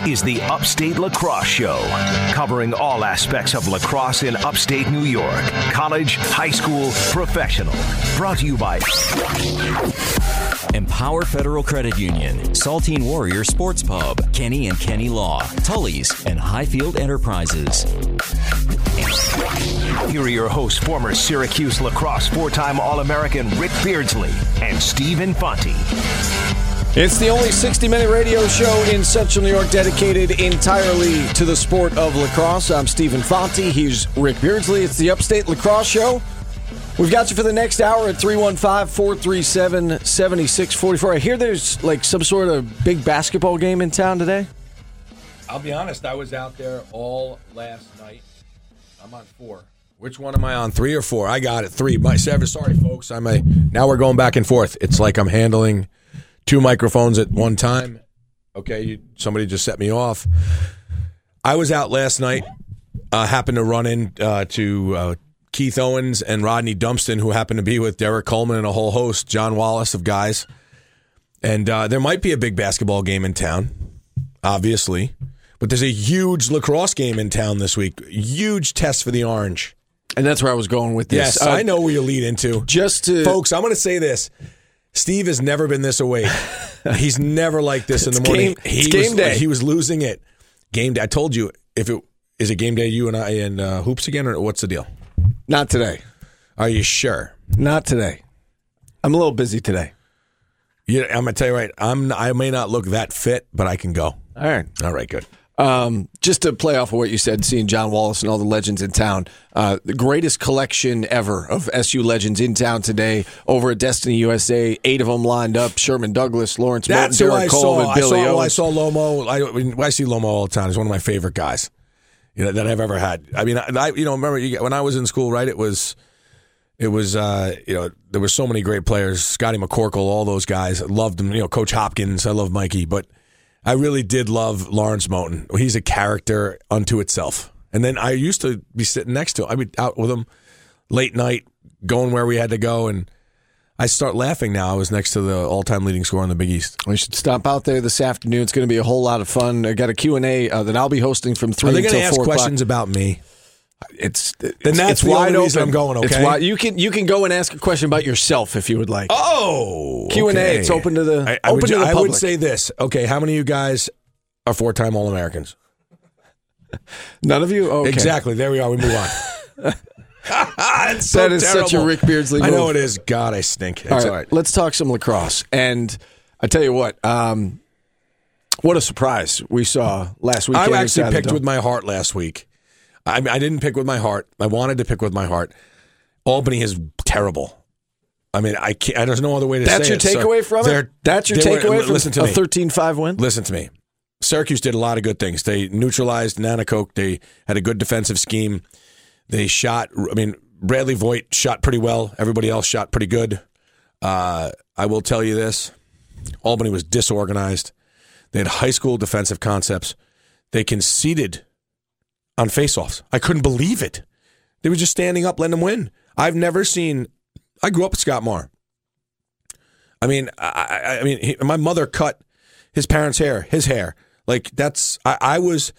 This is the Upstate Lacrosse Show, covering all aspects of lacrosse in upstate New York, college, high school, professional. Brought to you by Empower Federal Credit Union, Saltine Warrior Sports Pub, Kenny and Kenny Law, Tully's, and Highfield Enterprises. Here are your hosts, former Syracuse lacrosse four time All American Ric Beardsley and Stephen Fonte. It's the only 60 minute radio show in Central New York dedicated entirely to the sport of lacrosse. I'm Stephen Fonte. He's Ric Beardsley. It's the Upstate Lacrosse Show. We've got you for the next hour at 315 437 7644. I hear there's like some sort of big basketball game in town today. I'll be honest, I was out there all last night. I'm on four. Which one am I on? Three or four? I got it. Three. My seven. Sorry, folks. I'm a. Now we're going back and forth. It's like I'm handling two microphones at one time. Okay, you, somebody just set me off. I was out last night. Uh, happened to run in uh, to uh, Keith Owens and Rodney Dumpston, who happened to be with Derrick Coleman and a whole host, John Wallace of guys. And uh, there might be a big basketball game in town, obviously, but there's a huge lacrosse game in town this week. Huge test for the Orange. And that's where I was going with this. Yes, Uh, I know where you lead into. Just to. Folks, I'm going to say this. Steve has never been this awake. He's never like this in the morning. game- it's he game was, day. He was losing it. Game day. I told you if it is it game day, you and I and uh, hoops again, or what's the deal? Not today. Are you sure? Not today. I'm a little busy today. Yeah, I'm gonna tell you right. I'm. I may not look that fit, but I can go. All right. All right, good. Um, just to play off of what you said, seeing John Wallace and all the legends in town, uh, the greatest collection ever of SU legends in town today over at Destiny USA. Eight of them lined up: Sherman Douglas, Lawrence That's I Derrick. Coleman, I Billy saw. I saw Lomo. I, I mean, I see Lomo all the time. He's one of my favorite guys. You know that I've ever had. I mean, I, I you know remember you, when I was in school, right? It was. It was, uh, you know, there were so many great players. Scotty McCorkle, all those guys. I loved them. You know, Coach Hopkins. I love Mikey, but I really did love Lawrence Moten. He's a character unto itself. And then I used to be sitting next to him. I'd be out with him late night, going where we had to go, and I start laughing now. I was next to the all-time leading scorer in the Big East. We should stop out there this afternoon. It's going to be a whole lot of fun. I got a Q&A uh, that I'll be hosting from 3 Are they going to ask 4 o'clock. questions about me? It's, Then that's it's the wide only reason open. I'm going, It's okay? wide, you can you can go and ask a question about yourself if you would like. Oh, Q&A, it's open to the- I, I open would, to the public. I would say this. Okay, how many of you guys are four-time All-Americans? None of you? Okay. Exactly. There we are. We move on. It's so That is such a terrible. Ric Beardsley I know it is. God, I stink. It's All all right, right. let's talk some lacrosse. And I tell you what, um, what a surprise we saw last week. I actually picked with my heart last week. I, I didn't pick with my heart. I wanted to pick with my heart. Albany is terrible. I mean, I can't. There's no other way to That's say your it. So takeaway from it. That's your takeaway from listen to a me. 13-5 win. Listen to me. Syracuse did a lot of good things. They neutralized Nanticoke. They had a good defensive scheme. They shot. I mean, Bradley Voigt shot pretty well. Everybody else shot pretty good. Uh, I will tell you this: Albany was disorganized. They had high school defensive concepts. They conceded on faceoffs. I couldn't believe it. They were just standing up, letting them win. I've never seen. I grew up with Scott Marr. I mean, I, I, I mean, he, my mother cut his parents' hair, his hair. Like that's, I, I was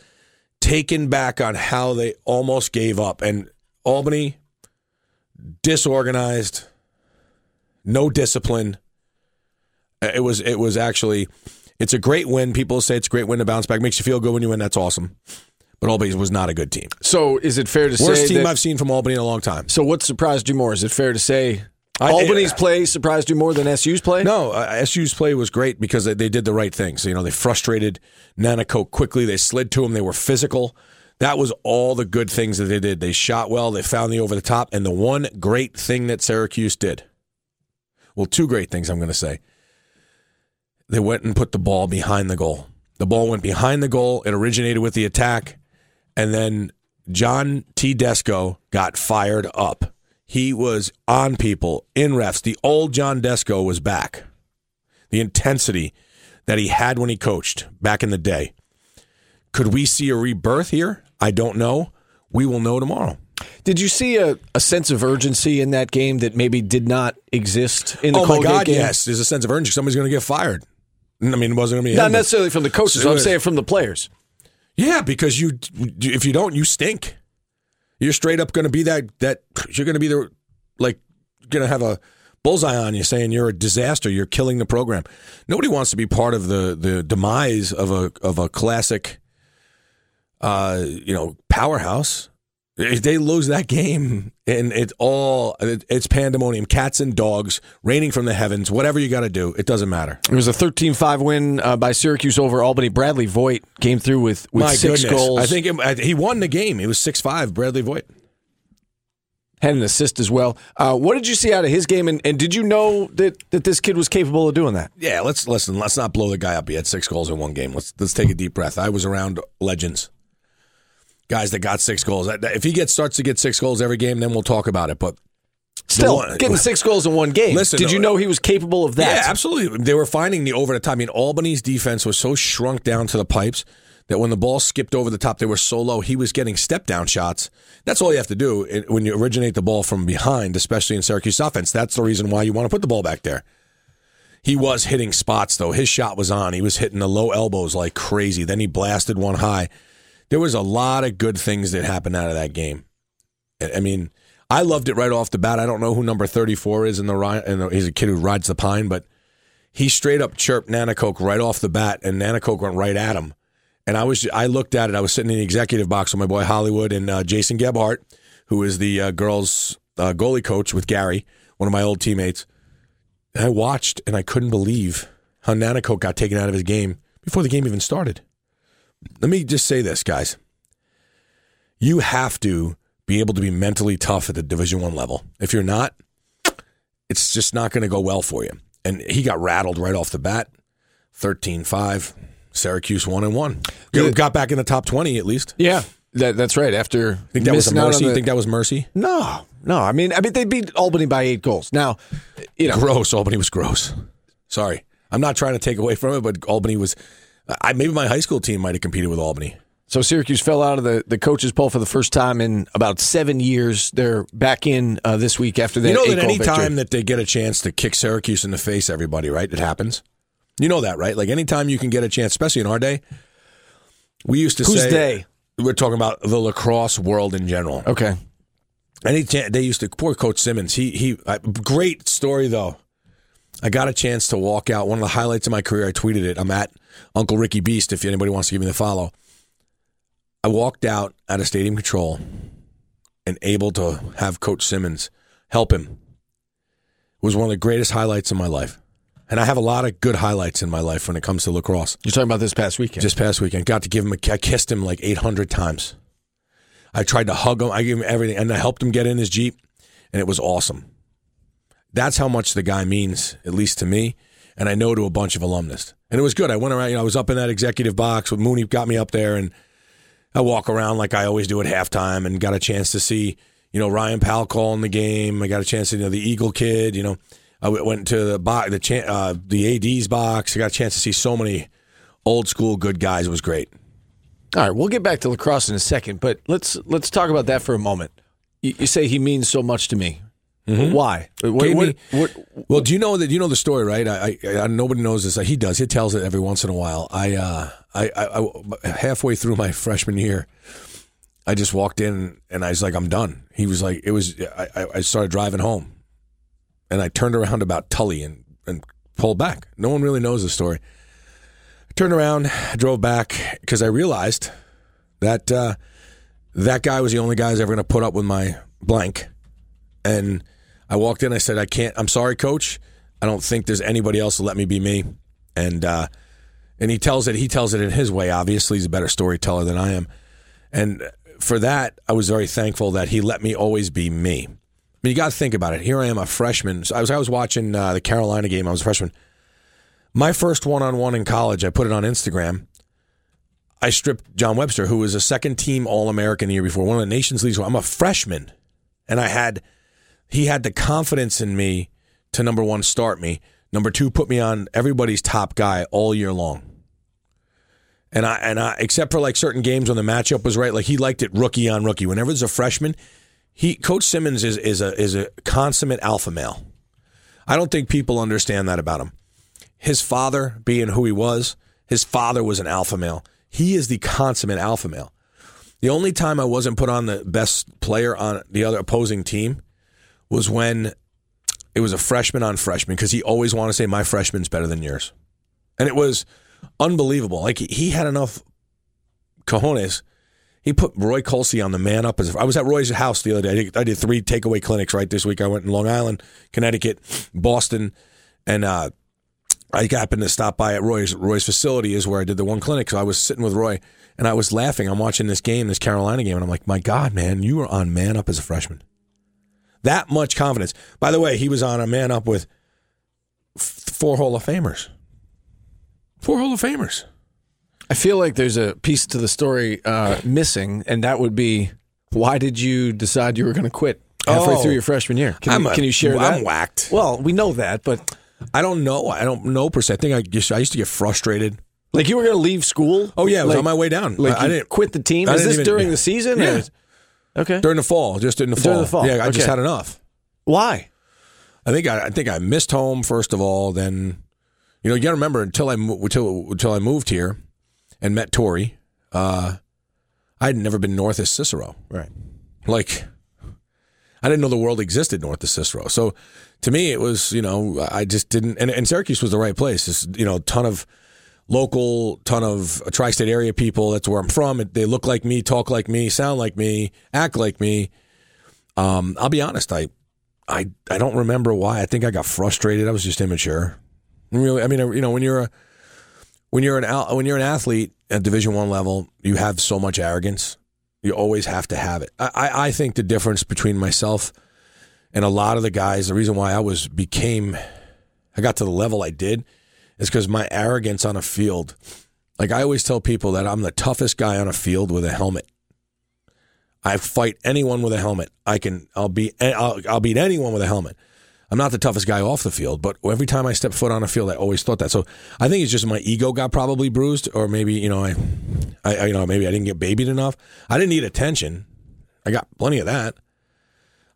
taken back on how they almost gave up. And Albany, disorganized, no discipline. Uh, It was, it was actually, it's a great win. People say it's a great win to bounce back. Makes you feel good when you win. That's awesome. But Albany was not a good team. So is it fair to Worst say Worst team that, I've seen from Albany in a long time. So what surprised you more? Is it fair to say I- Albany's play surprised you more than SU's play? No, uh, SU's play was great because they, they did the right things. You know, they frustrated Nanticoke quickly. They slid to him. They were physical. That was all the good things that they did. They shot well. They found the over the top. And the one great thing that Syracuse did, well, two great things I'm going to say. They went and put the ball behind the goal. The ball went behind the goal. It originated with the attack. And then John T. Desko got fired up. He was on people in refs. The old John Desko was back. The intensity that he had when he coached back in the day. Could we see a rebirth here? I don't know. We will know tomorrow. Did you see a, a sense of urgency in that game that maybe did not exist in the oh my Colgate God, game? yes. There's a sense of urgency. Somebody's going to get fired. I mean, it wasn't going to be Not him, necessarily from the coaches. I'm saying from the players. Yeah, because you if you don't, you stink. You're straight up going to be that that you're going to be the like going to have a bullseye on you saying you're a disaster. You're killing the program. Nobody wants to be part of the the demise of a of a classic, uh, you know, powerhouse. If they lose that game, and it's all it's pandemonium, cats and dogs raining from the heavens. Whatever you got to do, it doesn't matter. It was a 13-5 win uh, by Syracuse over Albany. Bradley Voigt came through with, with My six goodness, goals. I think it, he won the game. It was six five. Bradley Voigt. had an assist as well. Uh, what did you see out of his game, and, and did you know that, that this kid was capable of doing that? Yeah, let's listen. Let's not blow the guy up. He had six goals in one game. Let's let's take a deep breath. I was around legends, guys that got six goals. If he gets starts to get six goals every game, then we'll talk about it. But Still, one- getting six goals in one game. Listen, did you know he was capable of that? yeah, absolutely. They were finding the over the top. I mean, Albany's defense was so shrunk down to the pipes that when the ball skipped over the top, they were so low. He was getting step down shots. That's all you have to do when you originate the ball from behind, especially in Syracuse offense. That's the reason why you want to put the ball back there. He was hitting spots though. His shot was on. He was hitting the low elbows like crazy. Then he blasted one high. There was a lot of good things that happened out of that game. I mean, I loved it right off the bat. I don't know who number 34 is in the ri- in he's a kid who rides the pine, but he straight up chirped Nanticoke right off the bat, and Nanticoke went right at him. And I was I looked at it. I was sitting in the executive box with my boy Hollywood and uh, Jason Gebhart, who is the uh, girls uh, goalie coach with Gary, one of my old teammates. And I watched and I couldn't believe how Nanticoke got taken out of his game before the game even started. Let me just say this, guys. You have to be able to be mentally tough at the Division One level. If you're not, it's just not going to go well for you. And he got rattled right off the bat. 13-5. Syracuse one and one. Good. Got back in the top twenty at least. Yeah, that, that's right. After Think that was a missing out on mercy. You the- think that was mercy? no, no. I mean, I mean, they beat Albany by eight goals. Now, you know, Gross. Albany was gross. Sorry, I'm not trying to take away from it, but Albany was. I maybe my high school team might have competed with Albany. So Syracuse fell out of the, the coaches poll for the first time in about seven years. They're back in uh, this week after that. You know that any victory. time that they get a chance to kick Syracuse in the face, everybody, right? It happens. You know that, right? Like anytime you can get a chance, especially in our day, we used to Who's say they? we're talking about the lacrosse world in general. Okay, Any chance they used to poor Coach Simmons. He he. Uh, great story though. I got a chance to walk out. One of the highlights of my career. I tweeted it. I'm at Uncle Ricky Beast. If anybody wants to give me the follow. I walked out out of stadium control and able to have Coach Simmons help him. It was one of the greatest highlights of my life. And I have a lot of good highlights in my life when it comes to lacrosse. you're talking about this past weekend. This past weekend, got to give him. A, I kissed him like 800 times. I tried to hug him. I gave him everything, and I helped him get in his jeep, and it was awesome. That's how much the guy means, at least to me, and I know to a bunch of alumnus. And it was good. I went around. You know, I was up in that executive box with Mooney. Got me up there, and I walk around like I always do at halftime, and got a chance to see, you know, Ryan Powell calling the game. I got a chance to you know the Eagle kid. You know, I went to the box, the cha- uh, the AD's box. I got a chance to see so many old school good guys. It was great. All right, we'll get back to lacrosse in a second, but let's let's talk about that for a moment. You, you say he means so much to me. Why? What, what- what- Well, do you know that you know the story, right? I, I, I nobody knows this. He does. He tells it every once in a while. I, uh, I, I, halfway through my freshman year, I just walked in and I was like, I'm done. He was like, it was. I, I- I started driving home, and I turned around about Tully and and pulled back. No one really knows the story. I turned around, drove back because I realized that uh, that guy was the only guy I was ever going to put up with my blank. And I walked in. I said, "I can't. I'm sorry, coach. I don't think there's anybody else to let me be me." And uh, and he tells it. He tells it in his way. Obviously, he's a better storyteller than I am. And for that, I was very thankful that he let me always be me. I mean, you got to think about it. Here I am, a freshman. So I was I was watching uh, the Carolina game. I was a freshman. My first one-on-one in college. I put it on Instagram. I stripped John Webster, who was a second-team All-American the year before, one of the nation's leagues. I'm a freshman, and I had he had the confidence in me to number one start me, number two put me on everybody's top guy all year long. And I and I except for like certain games when the matchup was right, like he liked it rookie on rookie. Whenever there's a freshman, he Coach Simmons is is a is a consummate alpha male. I don't think people understand that about him. his father being who he was, his father was an alpha male. He is the consummate alpha male. The only time I wasn't put on the best player on the other opposing team was when it was a freshman on freshman because he always wanted to say my freshman's better than yours, and it was unbelievable. Like he had enough cojones. He put Roy Colsey on the man up. As I was at Roy's house the other day. I did, I did three takeaway clinics right this week. I went in Long Island, Connecticut, Boston, and uh, I happened to stop by at Roy's. Roy's facility is where I did the one clinic. So I was sitting with Roy and I was laughing. I'm watching this game, this Carolina game, and I'm like, my God, man, you were on man up as a freshman. That much confidence. By the way, he was on a man up with four Hall of Famers. Four Hall of Famers. I feel like there's a piece to the story uh, missing, and that would be why did you decide you were going to quit halfway Oh. through your freshman year? Can, you, I'm a- can you share that? I'm whacked. Well, we know that, but I don't know. I don't know per se. I think I just I used to get frustrated. like you were going to leave school? Oh yeah, it was like, on my way down. Like I, I didn't quit the team. I Is this even- during the season? or- Yeah. Okay. during the fall, just in the fall. During the fall, Yeah, I just okay. had enough. Why? I think I, I think I missed home first of all. Then, you know, you got to remember until I mo- until until I moved here and met Tori, uh, I had never been north of Cicero. Right. Like, I didn't know the world existed north of Cicero. So, to me, it was you know I just didn't. And, and Syracuse was the right place. It's, you know, a ton of local, ton of tri-state area people. That's where I'm from. They look like me, talk like me, sound like me, act like me. Um, I'll be honest. I, I, I don't remember why. I think I got frustrated. I was just immature. Really, I mean, you know, when you're a, when you're an when you're an athlete at Division One level, you have so much arrogance. You always have to have it. I, I, I think the difference between myself and a lot of the guys, the reason why I was became, I got to the level I did, is because my arrogance on a field. Like I always tell people that I'm the toughest guy on a field with a helmet. I fight anyone with a helmet. I can. I'll beat. I'll, I'll beat anyone with a helmet. I'm not the toughest guy off the field, but every time I step foot on a field, I always thought that. So I think it's just my ego got probably bruised, or maybe you know I I- you know maybe I didn't get babied enough. I didn't need attention. I got plenty of that.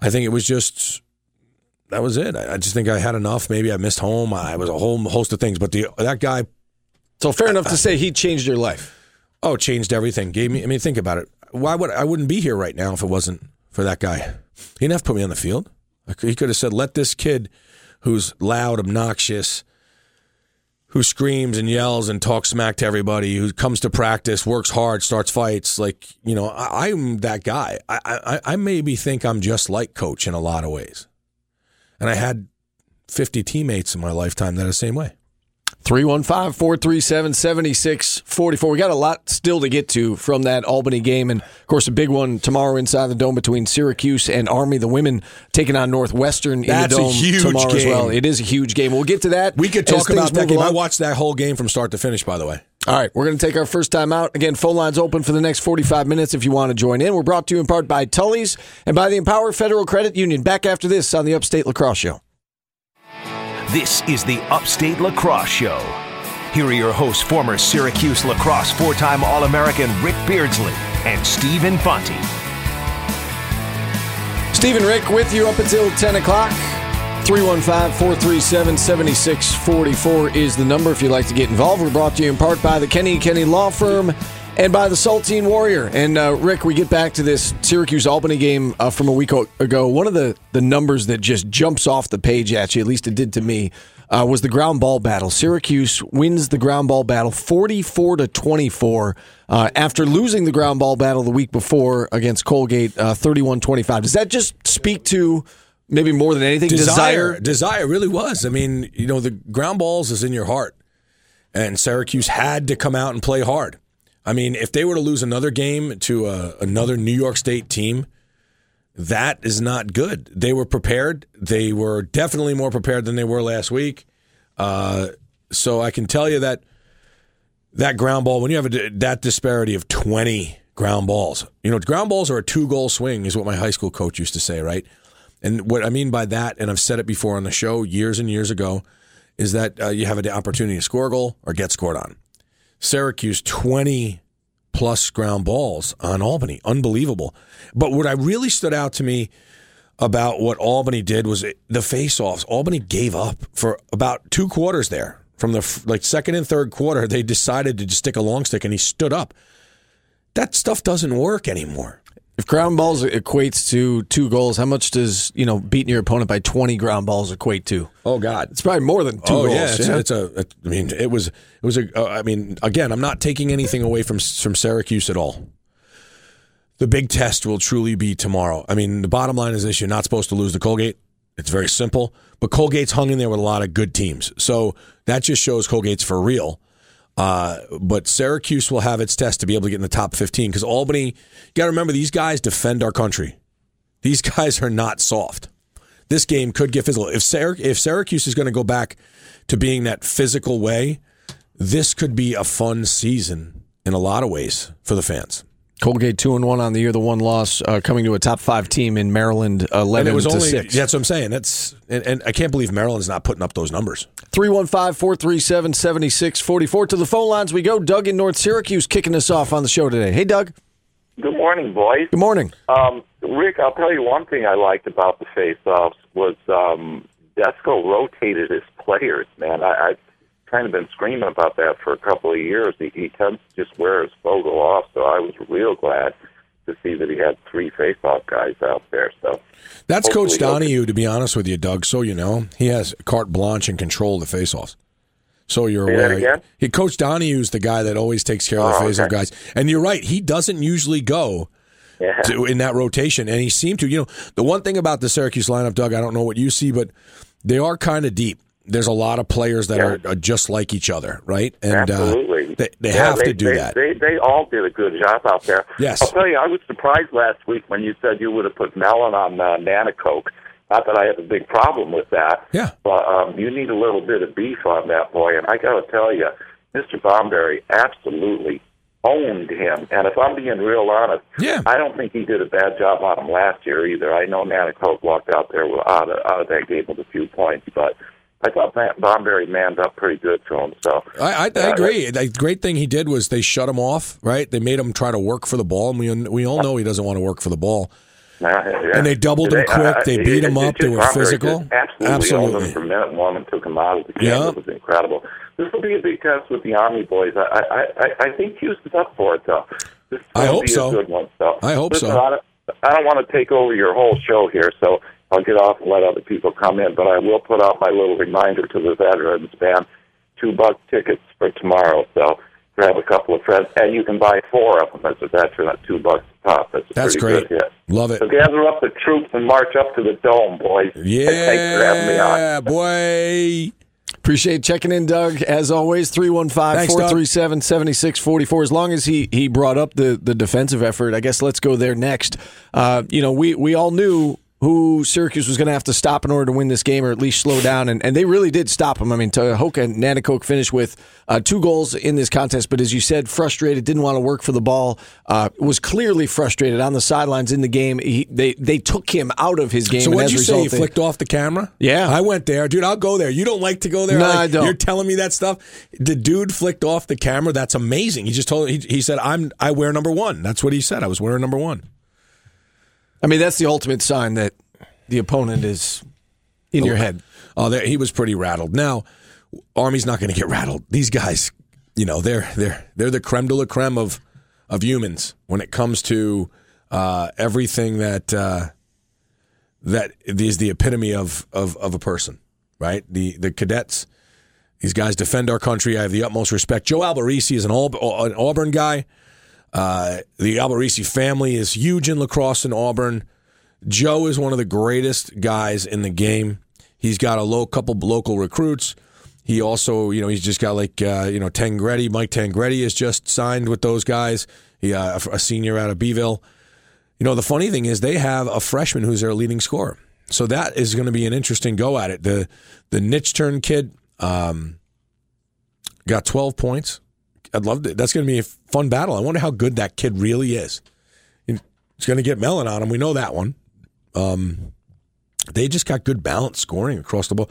I think it was just that was it. I, I just think I had enough. Maybe I missed home. I was a whole host of things, but the that guy So fair enough to say he changed your life. Oh, changed everything. Gave me. I mean, think about it. Why would I wouldn't be here right now if it wasn't for that guy? He didn't have to put me on the field. He could have said, "Let this kid, who's loud, obnoxious, who screams and yells and talks smack to everybody, who comes to practice, works hard, starts fights. Like you know, I, I'm that guy. I, I I maybe think I'm just like Coach in a lot of ways, and I had 50 teammates in my lifetime that are the same way. 315 437 7644. We got a lot still to get to from that Albany game. And of course, a big one tomorrow inside the dome between Syracuse and Army. The women taking on Northwestern in That's a the dome huge tomorrow as well. It is a huge game. We'll get to that. We could talk about that game. I along. watched that whole game from start to finish. By the way. All right, we're going to take our first time out. Again, phone lines open for the next 45 minutes if you want to join in. We're brought to you in part by Tully's and by the Empower Federal Credit Union. Back after this on the Upstate Lacrosse Show. This is the Upstate Lacrosse Show. Here are your hosts, former Syracuse lacrosse four time All American Ric Beardsley and Stephen Fonte. Steve and Ric with you up until 10 o'clock. 315 437 7644 is the number if you'd like to get involved. We're brought to you in part by the Kenny Kenny Law Firm and by the Saltine Warrior. And uh, Ric, we get back to this Syracuse Albany game uh, from a week ago. One of the, the numbers that just jumps off the page at you, at least it did to me, uh, was the ground ball battle. Syracuse wins the ground ball battle 44 to 24 uh, after losing the ground ball battle the week before against Colgate 31 25. Does that just speak to maybe more than anything desire, desire really was. I mean, you know, the ground balls is in your heart, and Syracuse had to come out and play hard. I mean, if they were to lose another game to a, another New York State team, that is not good. They were prepared. They were definitely more prepared than they were last week. Uh, so I can tell you that that ground ball, when you have a, that disparity of 20 ground balls, you know, ground balls are a two goal swing, is what my high school coach used to say, right? And what I mean by that, and I've said it before on the show years and years ago, is that uh, you have an opportunity to score a goal or get scored on. Syracuse 20 plus ground balls on Albany. Unbelievable. But what I really stood out to me about what Albany did was the face-offs. Albany gave up for about two quarters there. from the like second and third quarter. They decided to just stick a long stick, and he stood up. That stuff doesn't work anymore. If ground balls equates to two goals, how much does you know beating your opponent by twenty ground balls equate to? Oh God, it's probably more than two oh, goals. Yeah, it's, yeah. it's a, a. I mean, it was. It was a. Uh, I mean, again, I'm not taking anything away from from Syracuse at all. The big test will truly be tomorrow. I mean, the bottom line is this: you're not supposed to lose to Colgate. It's very simple. But Colgate's hung in there with a lot of good teams, so that just shows Colgate's for real. Uh, but Syracuse will have its test to be able to get in the top 15 because Albany, you got to remember, these guys defend our country. These guys are not soft. This game could get physical. If, Syrac- if Syracuse is going to go back to being that physical way, this could be a fun season in a lot of ways for the fans. Colgate two and one on the year. The one loss uh, coming to a top five team in Maryland, eleven and it was to only, six. That's what I'm saying. That's and, and I can't believe Maryland's not putting up those numbers. 315-437-7644. To the phone lines we go. Doug in North Syracuse kicking us off on the show today. Hey, Doug. Good morning, boys. Good morning. Um, Ric, I'll tell you one thing I liked about the face-offs was um, Desko rotated his players. Man, I, I kind of been screaming about that for a couple of years. He, he tends to just wear his Fogle off, so I was real glad to see that he had three face-off guys out there. So that's Coach Donahue, to be honest with you, Doug. So you know he has carte blanche and control of the face-offs. So you're aware. He, Coach Donahue's the guy that always takes care of the Oh, face-off okay. guys, and you're right. He doesn't usually go. yeah. to, in that rotation, and he seemed to. You know, the one thing about the Syracuse lineup, Doug, I don't know what you see, but they are kind of deep. There's a lot of players that Yeah. are, are just like each other, right? And Absolutely. uh, they, they Yeah, have they, to do they, that. They, they all did a good job out there. Yes. I'll tell you, I was surprised last week when you said you would have put Mellen on uh, Nanticoke. Not that I have a big problem with that. Yeah. But um, you need a little bit of beef on that boy. And I got to tell you, Mr. Bomberry absolutely owned him. And if I'm being real honest, Yeah. I don't think he did a bad job on him last year either. I know Nanticoke walked out there with, out, of, out of that game with a few points, but I thought Matt Bomberry manned up pretty good to him. So I, I, I Yeah, agree. The great thing he did was they shut him off, right? They made him try to work for the ball, and we we all know he doesn't want to work for the ball. And they doubled him quick. They beat him up. They were physical. Absolutely, Absolutely. owned him from minute one and took him out of the game. Yeah. It was incredible. This will be a big test with the Army boys. I I I, I think Houston's up for it though. This is I hope so. A good one. So I hope Listen, so. I don't want to take over your whole show here, so I'll get off and let other people come in. But I will put out my little reminder to the veterans band: two buck tickets for tomorrow. So grab a couple of friends, and you can buy four of them as a veteran at two bucks a pop. That's a That's great. good hit. Love it. So gather up the troops and march up to the dome, boys. And Thanks for having me on. Yeah, boy. Appreciate checking in, Doug. As always, 315 437 7644. As long as he, he brought up the, the defensive effort, I guess let's go there next. Uh, you know, we, we all knew who Syracuse was going to have to stop in order to win this game or at least slow down, and, and they really did stop him. I mean, Hoka and Nanticoke finished with uh, two goals in this contest, but as you said, frustrated, didn't want to work for the ball, uh, was clearly frustrated on the sidelines in the game. He, they, they took him out of his game. So and what'd you say? You they- flicked off the camera? Yeah. I went there. Dude, I'll go there. You don't like to go there? No, Like, I don't. You're telling me that stuff? The dude flicked off the camera. That's amazing. He just told he, he said, I'm I wear number one. That's what he said. I was wearing number one. I mean, that's the ultimate sign that the opponent is in your head. Oh, there, he was pretty rattled. Now, Army's not going to get rattled. These guys, you know, they're they're they're the creme de la creme of of humans when it comes to uh, everything that uh, that is the epitome of, of of a person, right? The the cadets, these guys defend our country. I have the utmost respect. Joe Alberici is an, Aub- an Auburn guy. Uh, the Alberici family is huge in lacrosse in Auburn. Joe is one of the greatest guys in the game. He's got a low couple local recruits. He also, you know, he's just got like, uh, you know, Tangretti. Mike Tangretti is just signed with those guys. He, uh, a senior out of Beeville. You know, the funny thing is they have a freshman who's their leading scorer. So that is going to be an interesting go at it. The the niche turn kid um, got 12 points. I'd love to. That's going to be a fun battle. I wonder how good that kid really is. It's going to get Mellen on him. We know that one. Um, they just got good balance scoring across the ball.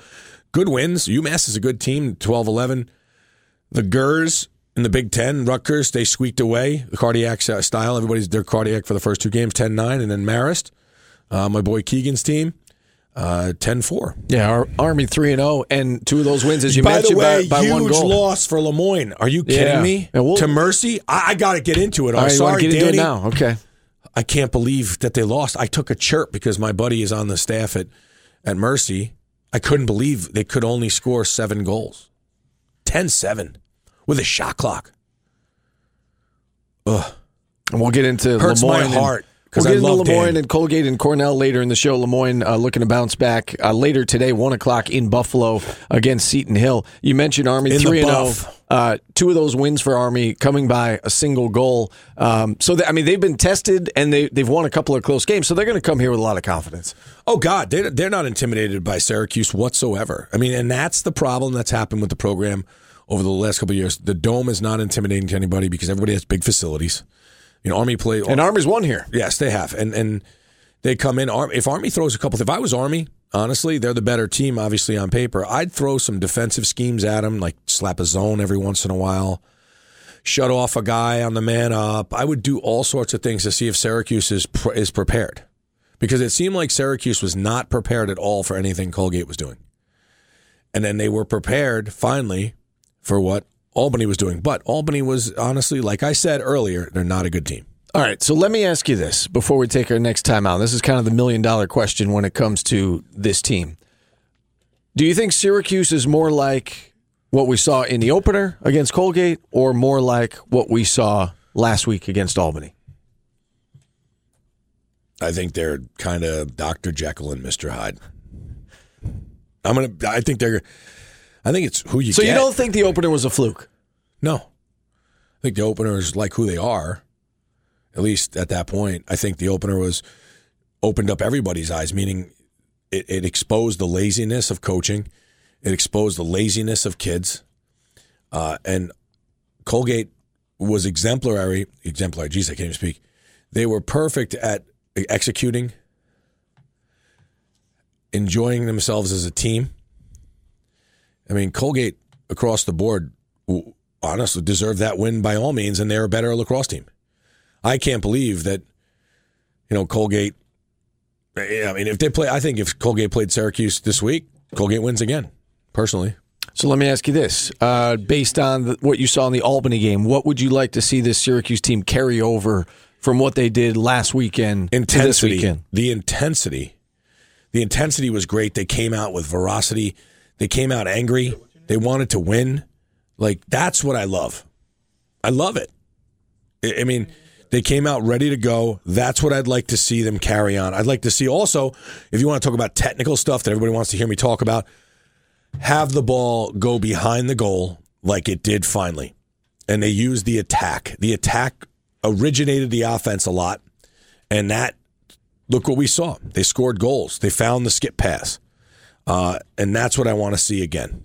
Good wins. UMass is a good team, 12 11. The Gers in the Big Ten, Rutgers, they squeaked away the cardiac style. Everybody's their cardiac for the first two games, 10 9. And then Marist, uh, my boy Keegan's team. Uh, 10-4. Yeah, our Army three and zero, and two of those wins, as you by mentioned, the way, by, by huge one goal. loss for Le Moyne. Are you kidding Yeah. me? We'll- to Mercy, I, I got to get into it. All I'm right, sorry, to get into it now? Okay. I can't believe that they lost. I took a chirp because my buddy is on the staff at, at Mercy. I couldn't believe they could only score seven goals. 10 7 with a shot clock. Ugh. And we'll get into Hurts my Lemoyne and- heart, We'll I into Le Moyne Dan. and Colgate and Cornell later in the show. Le Moyne uh, looking to bounce back uh, later today, one o'clock in Buffalo against Seton Hill. You mentioned Army three and zero. Uh, two of those wins for Army coming by a single goal. Um, so that, I mean, they've been tested and they they've won a couple of close games. So they're going to come here with a lot of confidence. Oh God, they they're not intimidated by Syracuse whatsoever. I mean, and that's the problem that's happened with the program over the last couple of years. The dome is not intimidating to anybody because everybody has big facilities. You know, Army play And Army's won here. Yes, they have, and and they come in. If Army throws a couple, if I was Army, honestly, they're the better team, obviously on paper. I'd throw some defensive schemes at them, like slap a zone every once in a while, shut off a guy on the man up. I would do all sorts of things to see if Syracuse is pr- is prepared, because it seemed like Syracuse was not prepared at all for anything Colgate was doing, and then they were prepared finally for what Albany was doing. But Albany was honestly, like I said earlier, they're not a good team. All right, so let me ask you this before we take our next time out. This is kind of the million dollar question when it comes to this team. Do you think Syracuse is more like what we saw in the opener against Colgate or more like what we saw last week against Albany? I think they're kind of Dr. Jekyll and Mr. Hyde. I'm gonna. I think they're. I think it's who you. So you don't think the opener was a fluke? No. I think the opener is like who they are. At least at that point, I think the opener was opened up everybody's eyes. Meaning, it, it exposed the laziness of coaching. It exposed the laziness of kids. Uh, and Colgate was exemplary. Exemplary. Geez, I can't even speak. They were perfect at executing, enjoying themselves as a team. I mean, Colgate across the board honestly deserved that win by all means, and they're a better lacrosse team. I can't believe that, you know, Colgate. I mean, if they play, I think if Colgate played Syracuse this week, Colgate wins again. Personally, So let me ask you this: uh, based on the, what you saw in the Albany game, what would you like to see this Syracuse team carry over from what they did last weekend to this weekend? The intensity, the intensity was great. They came out with veracity. They came out angry. They wanted to win. Like that's what I love. I love it. I mean, they came out ready to go. That's what I'd like to see them carry on. I'd like to see also, if you want to talk about technical stuff that everybody wants to hear me talk about, have the ball go behind the goal like it did finally. And they used the attack. The attack originated the offense a lot. And that, look what we saw. They scored goals. They found the skip pass. Uh, and that's what I want to see again.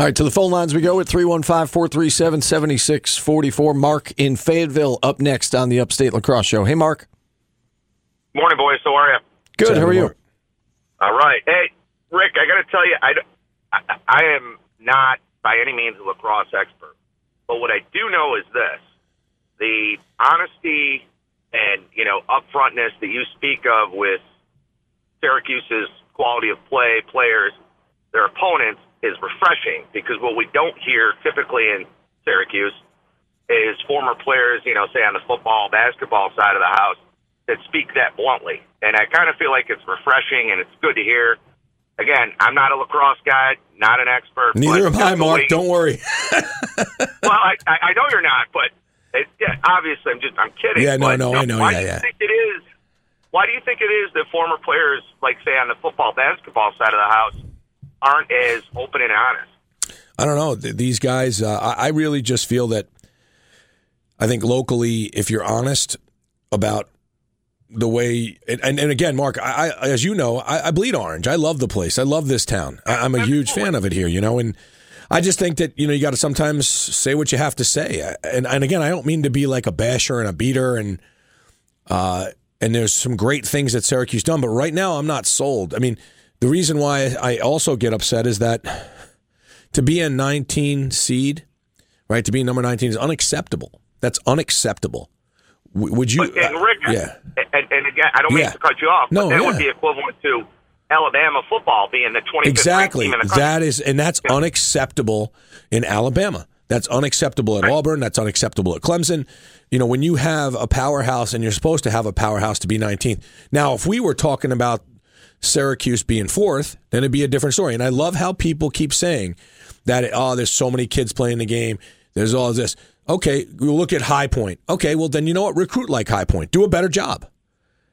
All right, to the phone lines we go at 315 437 7644. Mark in Fayetteville up next on the Upstate Lacrosse Show. Hey, Mark. Morning, boys. How are you? Good. How are you? Mark. All right. Hey, Ric, I got to tell you, I, I, I am not by any means a lacrosse expert, but what I do know is this: the honesty and you know upfrontness that you speak of with Syracuse's quality of play, players, their opponents is refreshing because what we don't hear typically in Syracuse is former players, you know, say on the football, basketball side of the house that speak that bluntly. And I kind of feel like it's refreshing and it's good to hear. Again, I'm not a lacrosse guy, not an expert. Neither am I, Mark. way- Don't worry. well, I, I know you're not, but it, yeah, obviously I'm just I'm kidding. Yeah, no, but, no, you I know, yeah, yeah. think it is? Why do you think it is that former players, like say on the football, basketball side of the house, aren't as open and honest? I don't know. These guys, uh, I really just feel that I think locally, if you're honest about the way, and, and, and again, Mark, I, I, as you know, I, I bleed orange. I love the place. I love this town. I, I'm a huge fan of it here, you know, and I just think that, you know, you got to sometimes say what you have to say. And, and again, I don't mean to be like a basher and a beater and, uh, and there's some great things that Syracuse done, but right now I'm not sold. I mean, the reason why I also get upset is that to be a 19 seed, right? To be number 19 is unacceptable. That's unacceptable. Would you? But, and Ric, uh, yeah. and, and again, I don't mean Yeah. to cut you off, but No, that yeah. would be equivalent to Alabama football being the 25th Exactly. team in the country. That is, and that's unacceptable in Alabama. That's unacceptable at Auburn. That's unacceptable at Clemson. You know, when you have a powerhouse and you're supposed to have a powerhouse to be 19th. Now, if we were talking about Syracuse being fourth, then it'd be a different story. And I love how people keep saying that, oh, there's so many kids playing the game. There's all this. Okay, we'll look at High Point. Okay, well, then you know what? Recruit like High Point. Do a better job.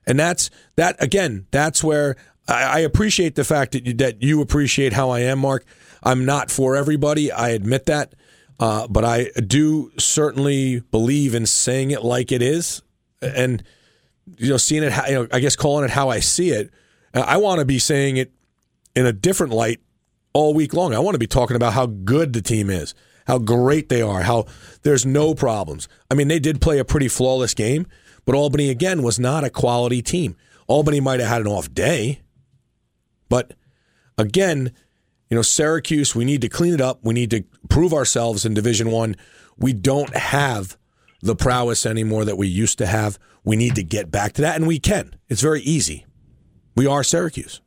And that's that again. That's where I, I appreciate the fact that you, that you appreciate how I am, Mark. I'm not for everybody. I admit that, uh, but I do certainly believe in saying it like it is, and you know, seeing it. You know, I guess calling it how I see it. I want to be saying it in a different light all week long. I want to be talking about how good the team is, how great they are, how there's no problems. I mean, they did play a pretty flawless game, but Albany, again, was not a quality team. Albany might have had an off day, but again, you know, Syracuse, we need to clean it up. We need to prove ourselves in Division One. We don't have the prowess anymore that we used to have. We need to get back to that, and we can. It's very easy. We are Syracuse.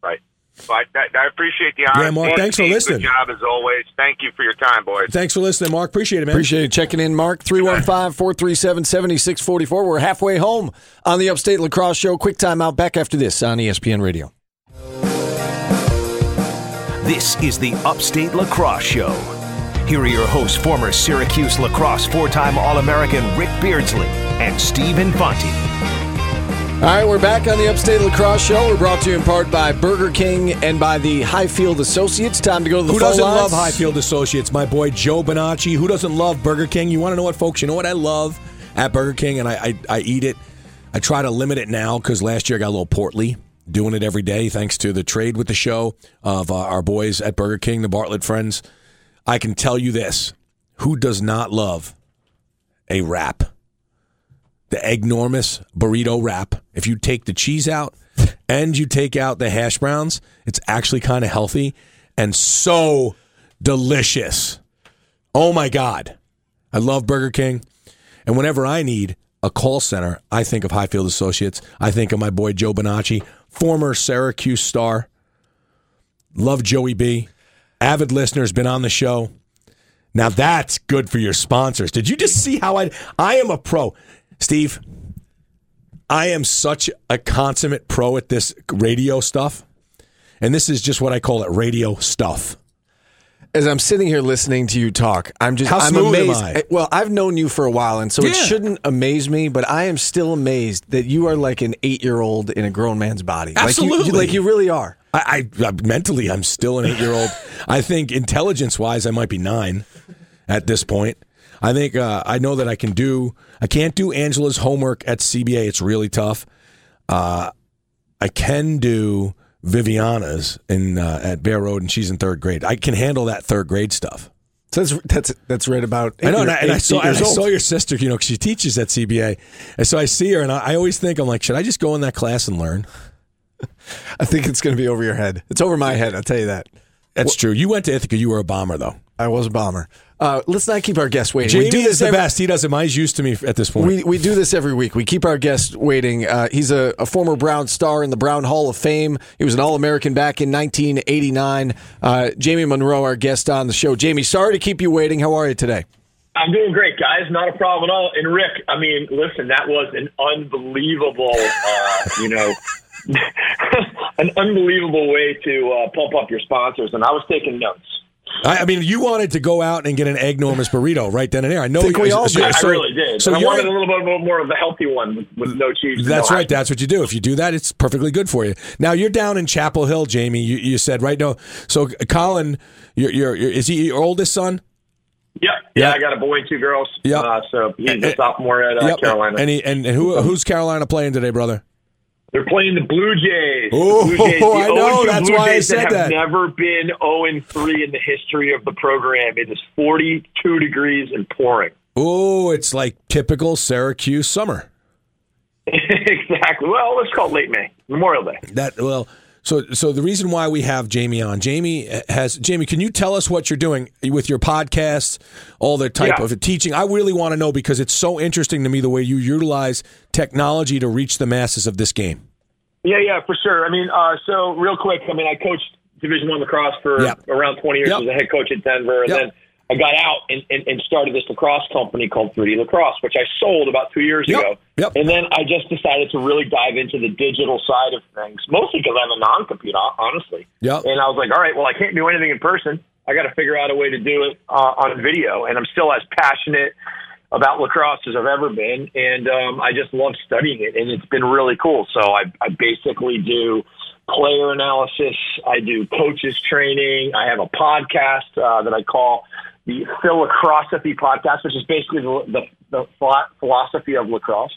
Right. But I, I appreciate the honor. Yeah, Mark, thanks for listening. Good job as always. Thank you for your time, boys. Thanks for listening, Mark. Appreciate it, man. Appreciate it checking in, Mark. 315 437 7644. We're halfway home on the Upstate Lacrosse Show. Quick time out back after this on ESPN Radio. This is the Upstate Lacrosse Show. Here are your hosts, former Syracuse lacrosse four time All American Ric Beardsley and Stephen Fonte. All right, we're back on the Upstate Lacrosse Show. We're brought to you in part by Burger King and by the Highfield Associates. Time to go to the Who doesn't lines. love Highfield Associates? My boy Joe Bonacci. Who doesn't love Burger King? You want to know what, folks? You know what I love at Burger King, and I, I, I eat it. I try to limit it now because last year I got a little portly doing it every day thanks to the trade with the show of uh, our boys at Burger King, the Bartlett friends. I can tell you this who does not love a wrap? The eggnormous burrito wrap. If you take the cheese out and you take out the hash browns, it's actually kind of healthy and so delicious. Oh my God. I love Burger King. And whenever I need a call center, I think of Highfield Associates. I think of my boy Joe Bonacci, former Syracuse star. Love Joey B. Avid listener's been on the show. Now that's good for your sponsors. Did you just see how I I am a pro. Steve, I am such a consummate pro at this radio stuff. And this is just what I call it radio stuff. As I'm sitting here listening to you talk, I'm just How I'm smooth am amazed. I? Well, I've known you for a while, and so it shouldn't amaze me, but I am still amazed that you are like an eight year old in a grown man's body. Like you- Absolutely. you, like you really are. I, I, I mentally, I'm still an eight year old. I think intelligence wise, I might be nine at this point. I think uh, I know that I can do. I can't do Angela's homework at CBA. It's really tough. Uh, I can do Viviana's in uh, at Bear Road, and she's in third grade. I can handle that third grade stuff. So that's that's that's right about. I know, eight and I, and I saw, and I saw your sister. You know, she teaches at CBA, and so I see her, and I, I always think, I'm like, should I just go in that class and learn? I think it's going to be over your head. It's over my head. I'll tell you that. That's true. You went to Ithaca. You were a bomber, though. I was a bomber. Uh, let's not keep our guests waiting. we Jamie do is the every- best. He does it. He's used to me at this point. We, we do this every week. We keep our guests waiting. Uh, he's a, a former Brown star in the Brown Hall of Fame. He was an All American back in 1989. Uh, Jamie Munro, our guest on the show. Jamie, sorry to keep you waiting. How are you today? I'm doing great, guys. Not a problem at all. And Ric, I mean, listen, that was an unbelievable, uh, you know, an unbelievable way to uh, pump up your sponsors. And I was taking notes. I, I mean, you wanted to go out and get an enormous burrito right then and there. I know Think you- we all so- did. I so- really did. So I wanted a little bit more of the healthy one with, with no cheese. That's no right. ice. That's what you do. If you do that, it's perfectly good for you. Now you're down in Chapel Hill, Jamie. You, you said right now. So Colin, your your is he your oldest son? Yep. Yeah. Yeah, I got a boy and two girls. Yeah. Uh, so he's And- a sophomore at uh, Yep. Carolina. And he, and, and who who's Carolina playing today, brother? They're playing the Blue Jays. Oh, Blue Jays, I know. That's Blue why I said said have that. never been 0 and 3 in the history of the program. It is 42 degrees and pouring. Oh, it's like typical Syracuse summer. exactly. Well, let's call it late May, Memorial Day. That well, so so the reason why we have Jamie on, Jamie has Jamie. Can you tell us what you're doing with your podcast, all the type Yeah. of teaching? I really want to know because it's so interesting to me the way you utilize technology to reach the masses of this game. Yeah, yeah, for sure. I mean, uh, so real quick, I mean, I coached Division One lacrosse for Yep. around 20 years Yep. as a head coach at Denver, and Yep. then I got out and, and, and started this lacrosse company called 3D Lacrosse, which I sold about two years Yep. ago. Yep. And then I just decided to really dive into the digital side of things, mostly because I'm a non-compete, honestly. Yep. And I was like, all right, well, I can't do anything in person. I got to figure out a way to do it uh, on video, and I'm still as passionate about lacrosse as I've ever been, and um, I just love studying it, and it's been really cool. So I, I basically do player analysis, I do coaches training, I have a podcast uh, that I call the Philocrosophy podcast, which is basically the, the, the philosophy of lacrosse.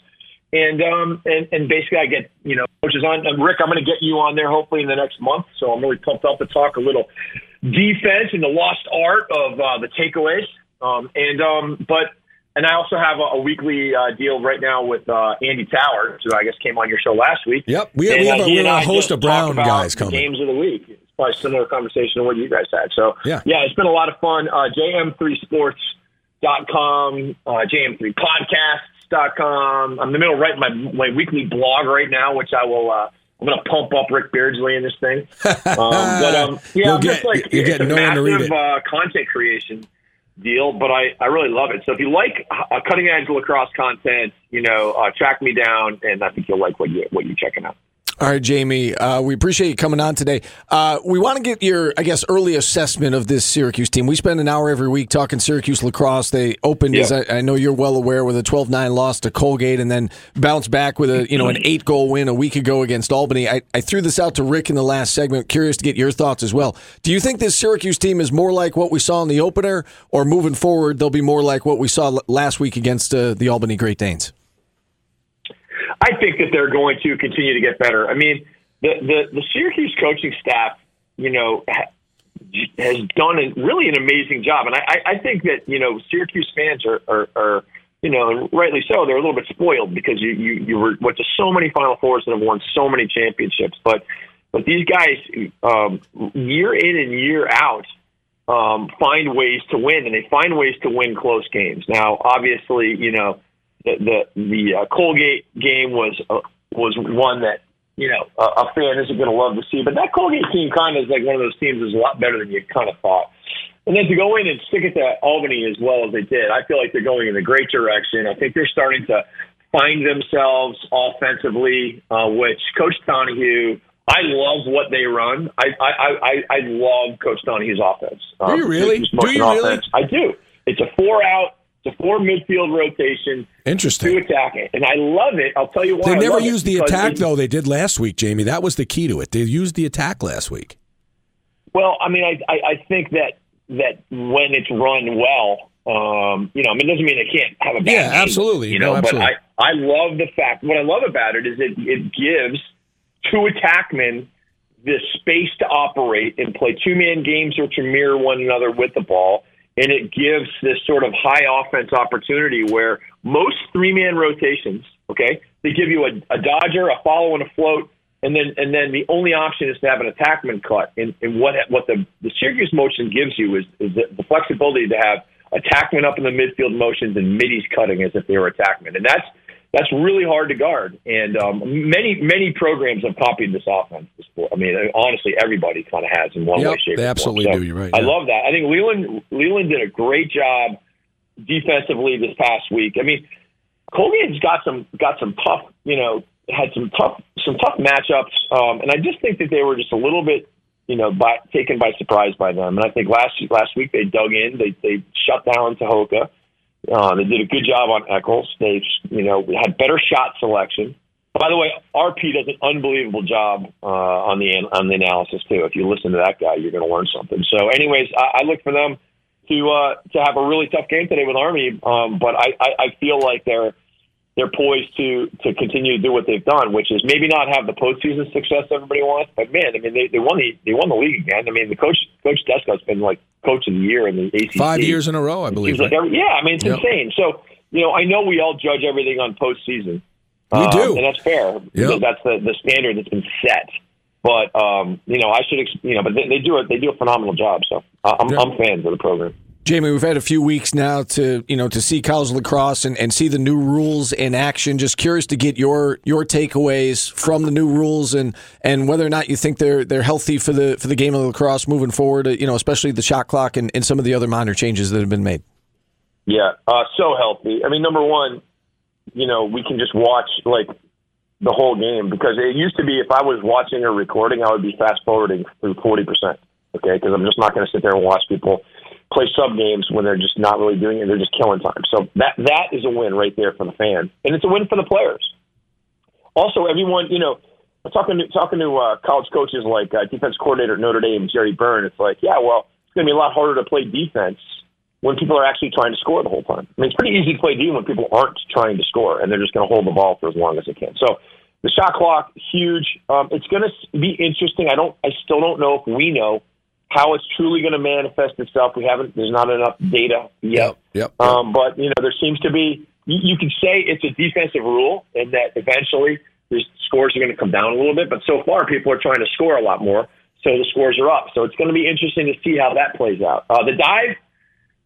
And um and, and basically I get you know coaches on and Ric I'm going to get you on there hopefully in the next month so I'm really pumped up to talk a little defense and the lost art of uh, the takeaways um and um but and I also have a, a weekly uh, deal right now with uh, Andy Tower who I guess came on your show last week Yep. We- And, we have uh, a- we and have a host of Brown guys coming. games of the week probably a similar conversation to what you guys had so Yeah. yeah it's been a lot of fun uh, jm3sports.com uh, jm3podcasts.com I'm in the middle of writing my, my weekly blog right now which I will uh, I'm going to pump up Ric Beardsley in this thing um, but um, yeah You'll I'm just get- like you're it's getting a no one to read massive uh, content creation deal, but I, I really love it. So if you like uh, cutting edge lacrosse content, you know, uh, track me down, and I think you'll like what you what you're checking out. All right, Jamie. Uh, we appreciate you coming on today. Uh, we want to get your, I guess, early assessment of this Syracuse team. We spend an hour every week talking Syracuse lacrosse. They opened, as I, I know you're well aware, with a 12-9 loss to Colgate, and then bounced back with a you know an eight-goal win a week ago against Albany. I, I threw this out to Ric in the last segment. Curious to get your thoughts as well. Do you think this Syracuse team is more like what we saw in the opener, or moving forward they'll be more like what we saw l- last week against uh, the Albany Great Danes? I think that they're going to continue to get better. I mean, the the, the Syracuse coaching staff, you know, ha- has done a, really an amazing job, and I, I, think that you know Syracuse fans are, are, are you know, rightly so, they're a little bit spoiled because you you you were went to so many Final Fours and have won so many championships, but but these guys, um, year in and year out, um, find ways to win, and they find ways to win close games. Now, obviously, you know the the, the uh, Colgate game was uh, was one that you know a, a fan isn't going to love to see, but that Colgate team kind of is like one of those teams that's a lot better than you kind of thought. And then to go in and stick it to Albany as well as they did, I feel like they're going in a great direction. I think they're starting to find themselves offensively, uh, which Coach Donahue. I love what they run. I I I, I love Coach Donahue's offense. Um, Do you really? Do you really? offense. I do. It's a four out. A four midfield rotation to Interesting. attack it, and I love it. I'll tell you why. They never used the attack though. They did last week, Jamie. That was the key to it. They used the attack last week. Well, I mean, I, I I think that that when it's run well, um, you know, I mean, it doesn't mean they can't have a bad Yeah, game, absolutely. You No, know, absolutely. but I I love the fact. What I love about it is it it gives two attackmen the space to operate and play two man games or to mirror one another with the ball. And it gives this sort of high offense opportunity where most three man rotations, okay, they give you a, a dodger, a follow, and a float, and then and then the only option is to have an attackman cut. And, and what what the the Syracuse motion gives you is is the, the flexibility to have attackmen up in the midfield motions and middies cutting as if they were attackmen, and that's that's really hard to guard. And um, many many programs have copied this offense. Before. I mean, honestly, everybody kind of has in one Yep, way, shape, they or form. absolutely So do. You're right, I yeah. love that. I think Lelan Lelan did a great job defensively this past week. I mean, Colgate's got some got some tough, you know, had some tough some tough matchups, um, and I just think that they were just a little bit, you know, by, taken by surprise by them. And I think last last week they dug in, they they shut down Tehoka. Uh, they did a good job on Eccles. They, you know, had better shot selection. By the way, RP does an unbelievable job uh, on the on the analysis too. If you listen to that guy, you're going to learn something. So, anyways, I, I look for them to uh, to have a really tough game today with Army. Um, but I, I, I feel like they're they're poised to to continue to do what they've done, which is maybe not have the postseason success everybody wants. But man, I mean, they, they won the they won the league again. I mean, the coach Coach Desko's been like coach of the year in the ACC Five years in a row, I believe. Like every, yeah, I mean, it's Yep. insane. So, you know, I know we all judge everything on postseason. We Um, do. and that's fair because Yep. that's the, the standard that's been set. But um, you know, I should, you know, but they, they do it. They do a phenomenal job. So uh, I'm, Yeah. I'm fans of the program. Jamie, we've had a few weeks now to you know to see college lacrosse and, and see the new rules in action. Just curious to get your your takeaways from the new rules and and whether or not you think they're they're healthy for the for the game of lacrosse moving forward. You know, especially the shot clock and, and some of the other minor changes that have been made. Yeah, uh, so healthy. I mean, number one, you know, we can just watch like the whole game because it used to be if I was watching or recording, I would be fast forwarding through forty percent. Okay, because I'm just not going to sit there and watch people play sub games when they're just not really doing it. They're just killing time. So that that is a win right there for the fan, and it's a win for the players. Also, everyone, you know, talking to talking to uh, college coaches like uh, defense coordinator at Notre Dame, Gerry Byrne. It's like, yeah, well, it's going to be a lot harder to play defense when people are actually trying to score the whole time. I mean, it's pretty easy to play D when people aren't trying to score and they're just going to hold the ball for as long as they can. So the shot clock, huge. Um, it's going to be interesting. I don't. I still don't know if we know how it's truly going to manifest itself. We haven't. There's not enough data yet. Yep. yep. Um, but you know, there seems to be. You, you could say it's a defensive rule, and that eventually the scores are going to come down a little bit. But so far, people are trying to score a lot more, so the scores are up. So it's going to be interesting to see how that plays out. Uh, the dive,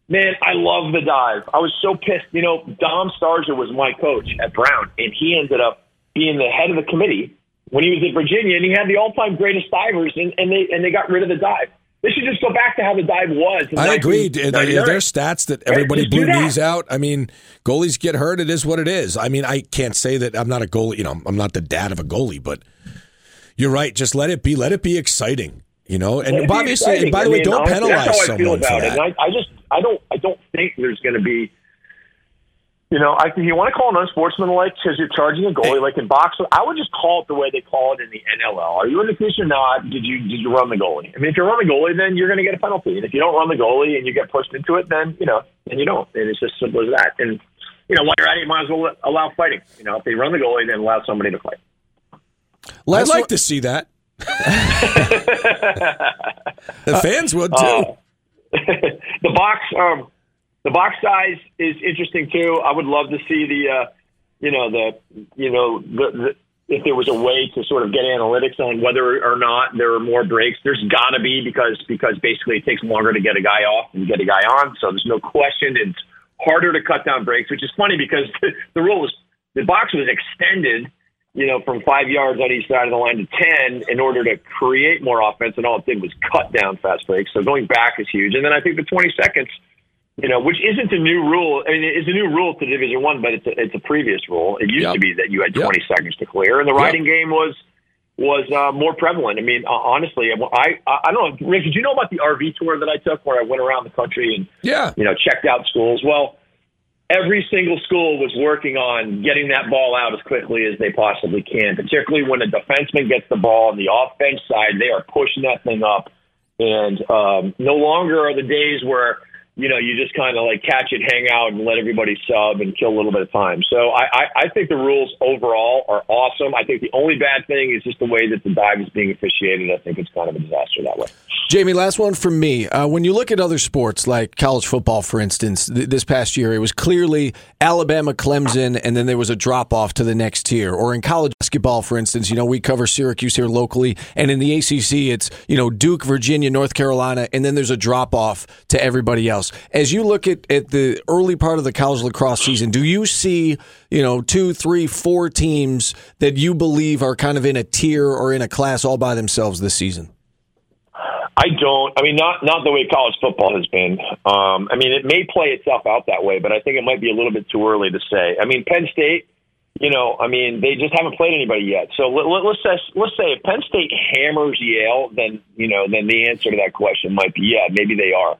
man, I love the dive. I was so pissed. You know, Dom Starsia was my coach at Brown, and he ended up being the head of the committee when he was at Virginia, and he had the all-time greatest divers, and, and they and they got rid of the dive. They should just go back to how the dive was. I agreed. Are there stats that everybody blew knees out? I mean, goalies get hurt. It is what it is. I mean, I can't say that I'm not a goalie. You know, I'm not the dad of a goalie, but you're right. Just let it be. Let it be exciting. You know, and obviously, and by the I way, mean, don't honestly, penalize someone for that. I, I just, I don't, I don't think there's going to be you know, I think you want to call it unsportsmanlike because you're charging a goalie, like in boxing. I would just call it the way they call it in the NLL. Are you in the crease or not? Did you did you run the goalie? I mean, if you run the goalie, then you're going to get a penalty, and if you don't run the goalie and you get pushed into it, then you know, then you don't. And it's just simple as that. And you know, while you're at it, you might as well allow fighting. You know, if they run the goalie, then allow somebody to fight. I'd like to see that. the fans would too. Uh, the box. Um, the box size is interesting too. I would love to see the, uh, you know, the, you know, the, the if there was a way to sort of get analytics on whether or not there are more breaks. There's got to be because because basically it takes longer to get a guy off and get a guy on. So there's no question it's harder to cut down breaks, which is funny because the rule was the box was extended, you know, from five yards on each side of the line to ten in order to create more offense, and all it did was cut down fast breaks. So going back is huge. And then I think the 20 seconds you know, which isn't a new rule. I mean, it's a new rule to Division One, but it's a, it's a previous rule. It used yep. to be that you had 20 yep. seconds to clear, and the riding yep. game was was uh, more prevalent. I mean, uh, honestly, I I don't know, Ric. Did you know about the RV tour that I took, where I went around the country and yeah, you know, checked out schools? Well, every single school was working on getting that ball out as quickly as they possibly can. Particularly when a defenseman gets the ball on the offense side, they are pushing that thing up. And um, no longer are the days where you know, you just kind of like catch it, hang out, and let everybody sub and kill a little bit of time. So I, I, I think the rules overall are awesome. I think the only bad thing is just the way that the dive is being officiated. I think it's kind of a disaster that way. Jamie, last one from me. Uh, when you look at other sports like college football, for instance, th- this past year, it was clearly Alabama, Clemson, and then there was a drop off to the next tier. Or in college basketball, for instance, you know, we cover Syracuse here locally, and in the ACC, it's, you know, Duke, Virginia, North Carolina, and then there's a drop off to everybody else. As you look at, at the early part of the college lacrosse season, do you see, you know, two, three, four teams that you believe are kind of in a tier or in a class all by themselves this season? I don't. I mean, not not the way college football has been. Um, I mean, it may play itself out that way, but I think it might be a little bit too early to say. I mean, Penn State. You know, I mean, they just haven't played anybody yet. So let, let, let's say, let's say if Penn State hammers Yale, then you know, then the answer to that question might be yeah, maybe they are.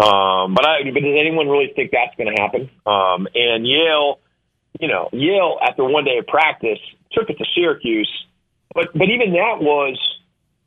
Um, but I, but does anyone really think that's going to happen? Um, and Yale, you know, Yale after one day of practice took it to Syracuse, but but even that was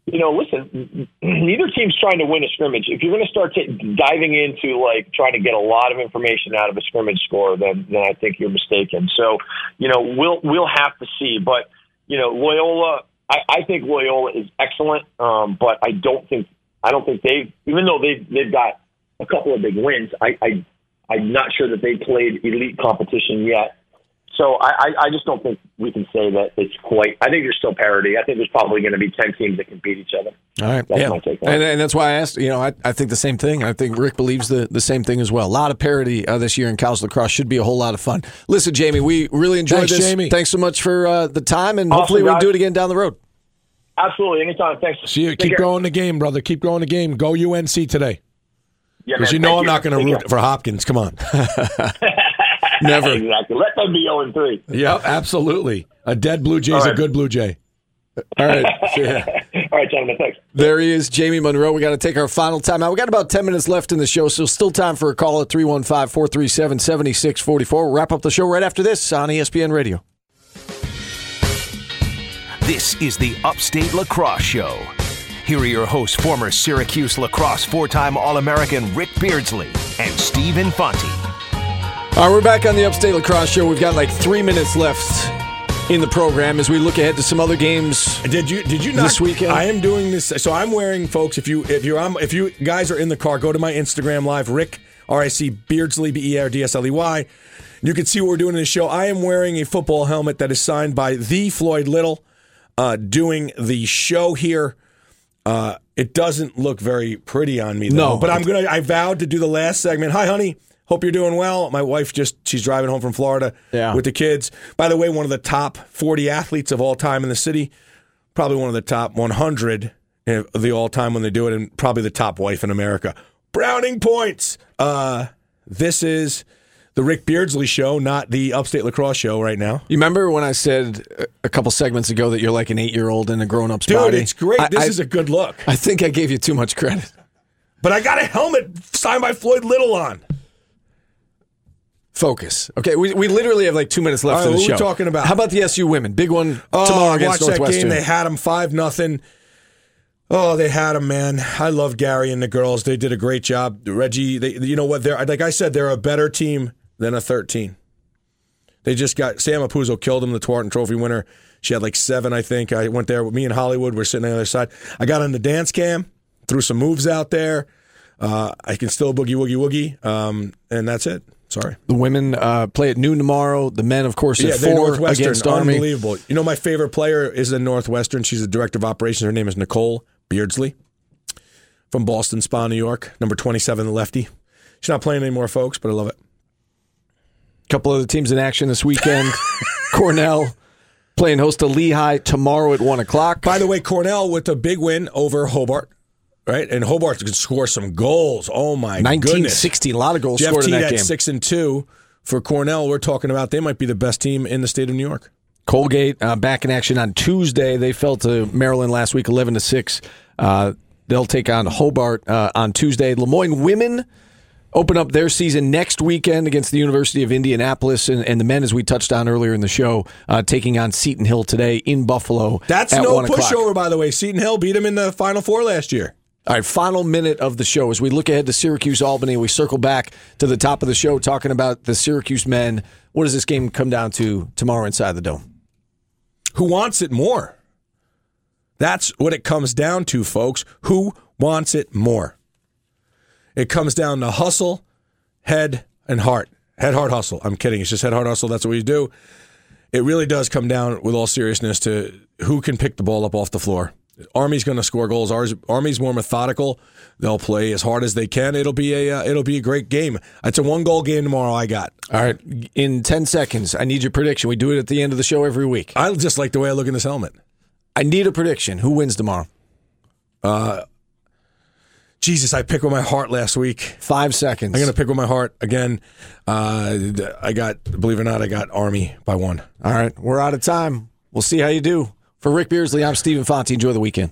you know, listen, neither team's trying to win a scrimmage. If you're going to start t- diving into like trying to get a lot of information out of a scrimmage score, then then I think you're mistaken. So, you know, we'll we'll have to see. But you know, Loyola, I, I think Loyola is excellent, um, but I don't think I don't think they've even though they've they've got a couple of big wins, I, I I'm not sure that they played elite competition yet. So I, I, I just don't think we can say that it's quite. I think there's still parity. I think there's probably going to be ten teams that can beat each other. All right, That's yeah, my take on and, and that's why I asked. You know, I, I think the same thing. I think Ric believes the, the same thing as well. A lot of parity uh, this year in college lacrosse should be a whole lot of fun. Listen, Jamie, we really enjoyed Thanks, this. Jamie. Thanks so much for uh, the time, and Awesome, hopefully we can guys. do it again down the road. Absolutely, anytime. Thanks. See you. Take Keep care. growing the game, brother. Keep growing the game. Go UNC today. Yeah, Because man, you know I'm not going to root care. for Hopkins. Come on. Never. exactly. Let them be 0 3. yeah, absolutely. A dead Blue Jay is All a good Blue Jay. All right. Yeah. All right, gentlemen. Thanks. There he is, Jamie Munro. We got to take our final time out. We got about 10 minutes left in the show, so still time for a call at 315 437 7644. We'll wrap up the show right after this on ESPN Radio. This is the Upstate Lacrosse Show. Here are your hosts, former Syracuse lacrosse four time All American Ric Beardsley and Stephen Fonte. All right, we're back on the Upstate Lacrosse Show. We've got like three minutes left in the program as we look ahead to some other games. Did you did you not This weekend? I am doing this. So I'm wearing, folks. If you if you're on, if you guys are in the car, go to my Instagram live, Ric R I C Beardsley B E A R D S L E Y. You can see what we're doing in the show. I am wearing a football helmet that is signed by the Floyd Little. Uh, doing the show here. Uh, it doesn't look very pretty on me, though. No. But I'm gonna. I vowed to do the last segment. Hi, honey. Hope you're doing well. My wife just she's driving home from Florida Yeah. with the kids. By the way, one of the top 40 athletes of all time in the city. Probably one of the top 100 of the all time when they do it, and probably the top wife in America. Browning points. Uh, this is the Ric Beardsley show, not the Upstate Lacrosse show right now. You remember when I said a- couple segments ago that you're like an eight year old in a grown up's Dude, body? it's great. I, this I- is a good look. I think I gave you too much credit. But I got a helmet signed by Floyd Little on. Focus. Okay, we, we literally have like two minutes left right, in the what show. talking about? How about the SU women? Big one Oh, tomorrow against watched that Northwestern. game. They had them five nothing. Oh, they had them, man. I love Gary and the girls. They did a great job. Reggie, they, you know what? They're like I said, they're a better team than a thirteen. They just got Sam Apuzzo killed him, the Tewaaraton Trophy winner. She had like seven, I think. I went there with me and Hollywood. We're sitting on the other side. I got on the dance cam, threw some moves out there. Uh, I can still boogie woogie woogie, um, and that's it. Sorry. the women uh, play at noon tomorrow. The men, of course, at Yeah, four Northwestern. against Army. Unbelievable. You know, my favorite player is in Northwestern. She's the director of operations. Her name is Nicole Beardsley from Boston Spa, New York. Number 27, the lefty. She's not playing anymore, folks, but I love it. Couple other teams in action this weekend. Cornell playing host to Lehigh tomorrow at one o'clock. By the way, Cornell with a big win over Hobart, right? And Hobart could score some goals. Oh, my goodness. sixty, a lot of goals Jeff scored in that at game. 6 and 2. For Cornell, we're talking about they might be the best team in the state of New York. Colgate uh, back in action on Tuesday. They fell to Maryland last week, eleven to six. Uh, they'll take on Hobart uh, on Tuesday. Le Moyne women open up their season next weekend against the University of Indianapolis, and, and the men, as we touched on earlier in the show, uh, taking on Seton Hill today in Buffalo. That's at no 1 o'clock. pushover, by the way. Seton Hill beat them in the Final Four last year. All right, final minute of the show as we look ahead to Syracuse Albany. We circle back to the top of the show talking about the Syracuse men. What does this game come down to tomorrow inside the dome? Who wants it more? That's what it comes down to, folks. Who wants it more? It comes down to hustle, head, and heart. Head, heart, hustle. I'm kidding. It's just head, heart, hustle. That's what we do. It really does come down, with all seriousness, to who can pick the ball up off the floor. Army's going to score goals. Army's more methodical. They'll play as hard as they can. It'll be a uh, it'll be a great game. It's a one goal game tomorrow. I got. All right, in 10 seconds, I need your prediction. We do it at the end of the show every week. I just like the way I look in this helmet. I need a prediction. Who wins tomorrow? Jesus, I picked with my heart last week. Five seconds. I'm going to pick with my heart again. Uh, I got, believe it or not, I got Army by one. All right, we're out of time. We'll see how you do. For Ric Beardsley, I'm Stephen Fonte. Enjoy the weekend.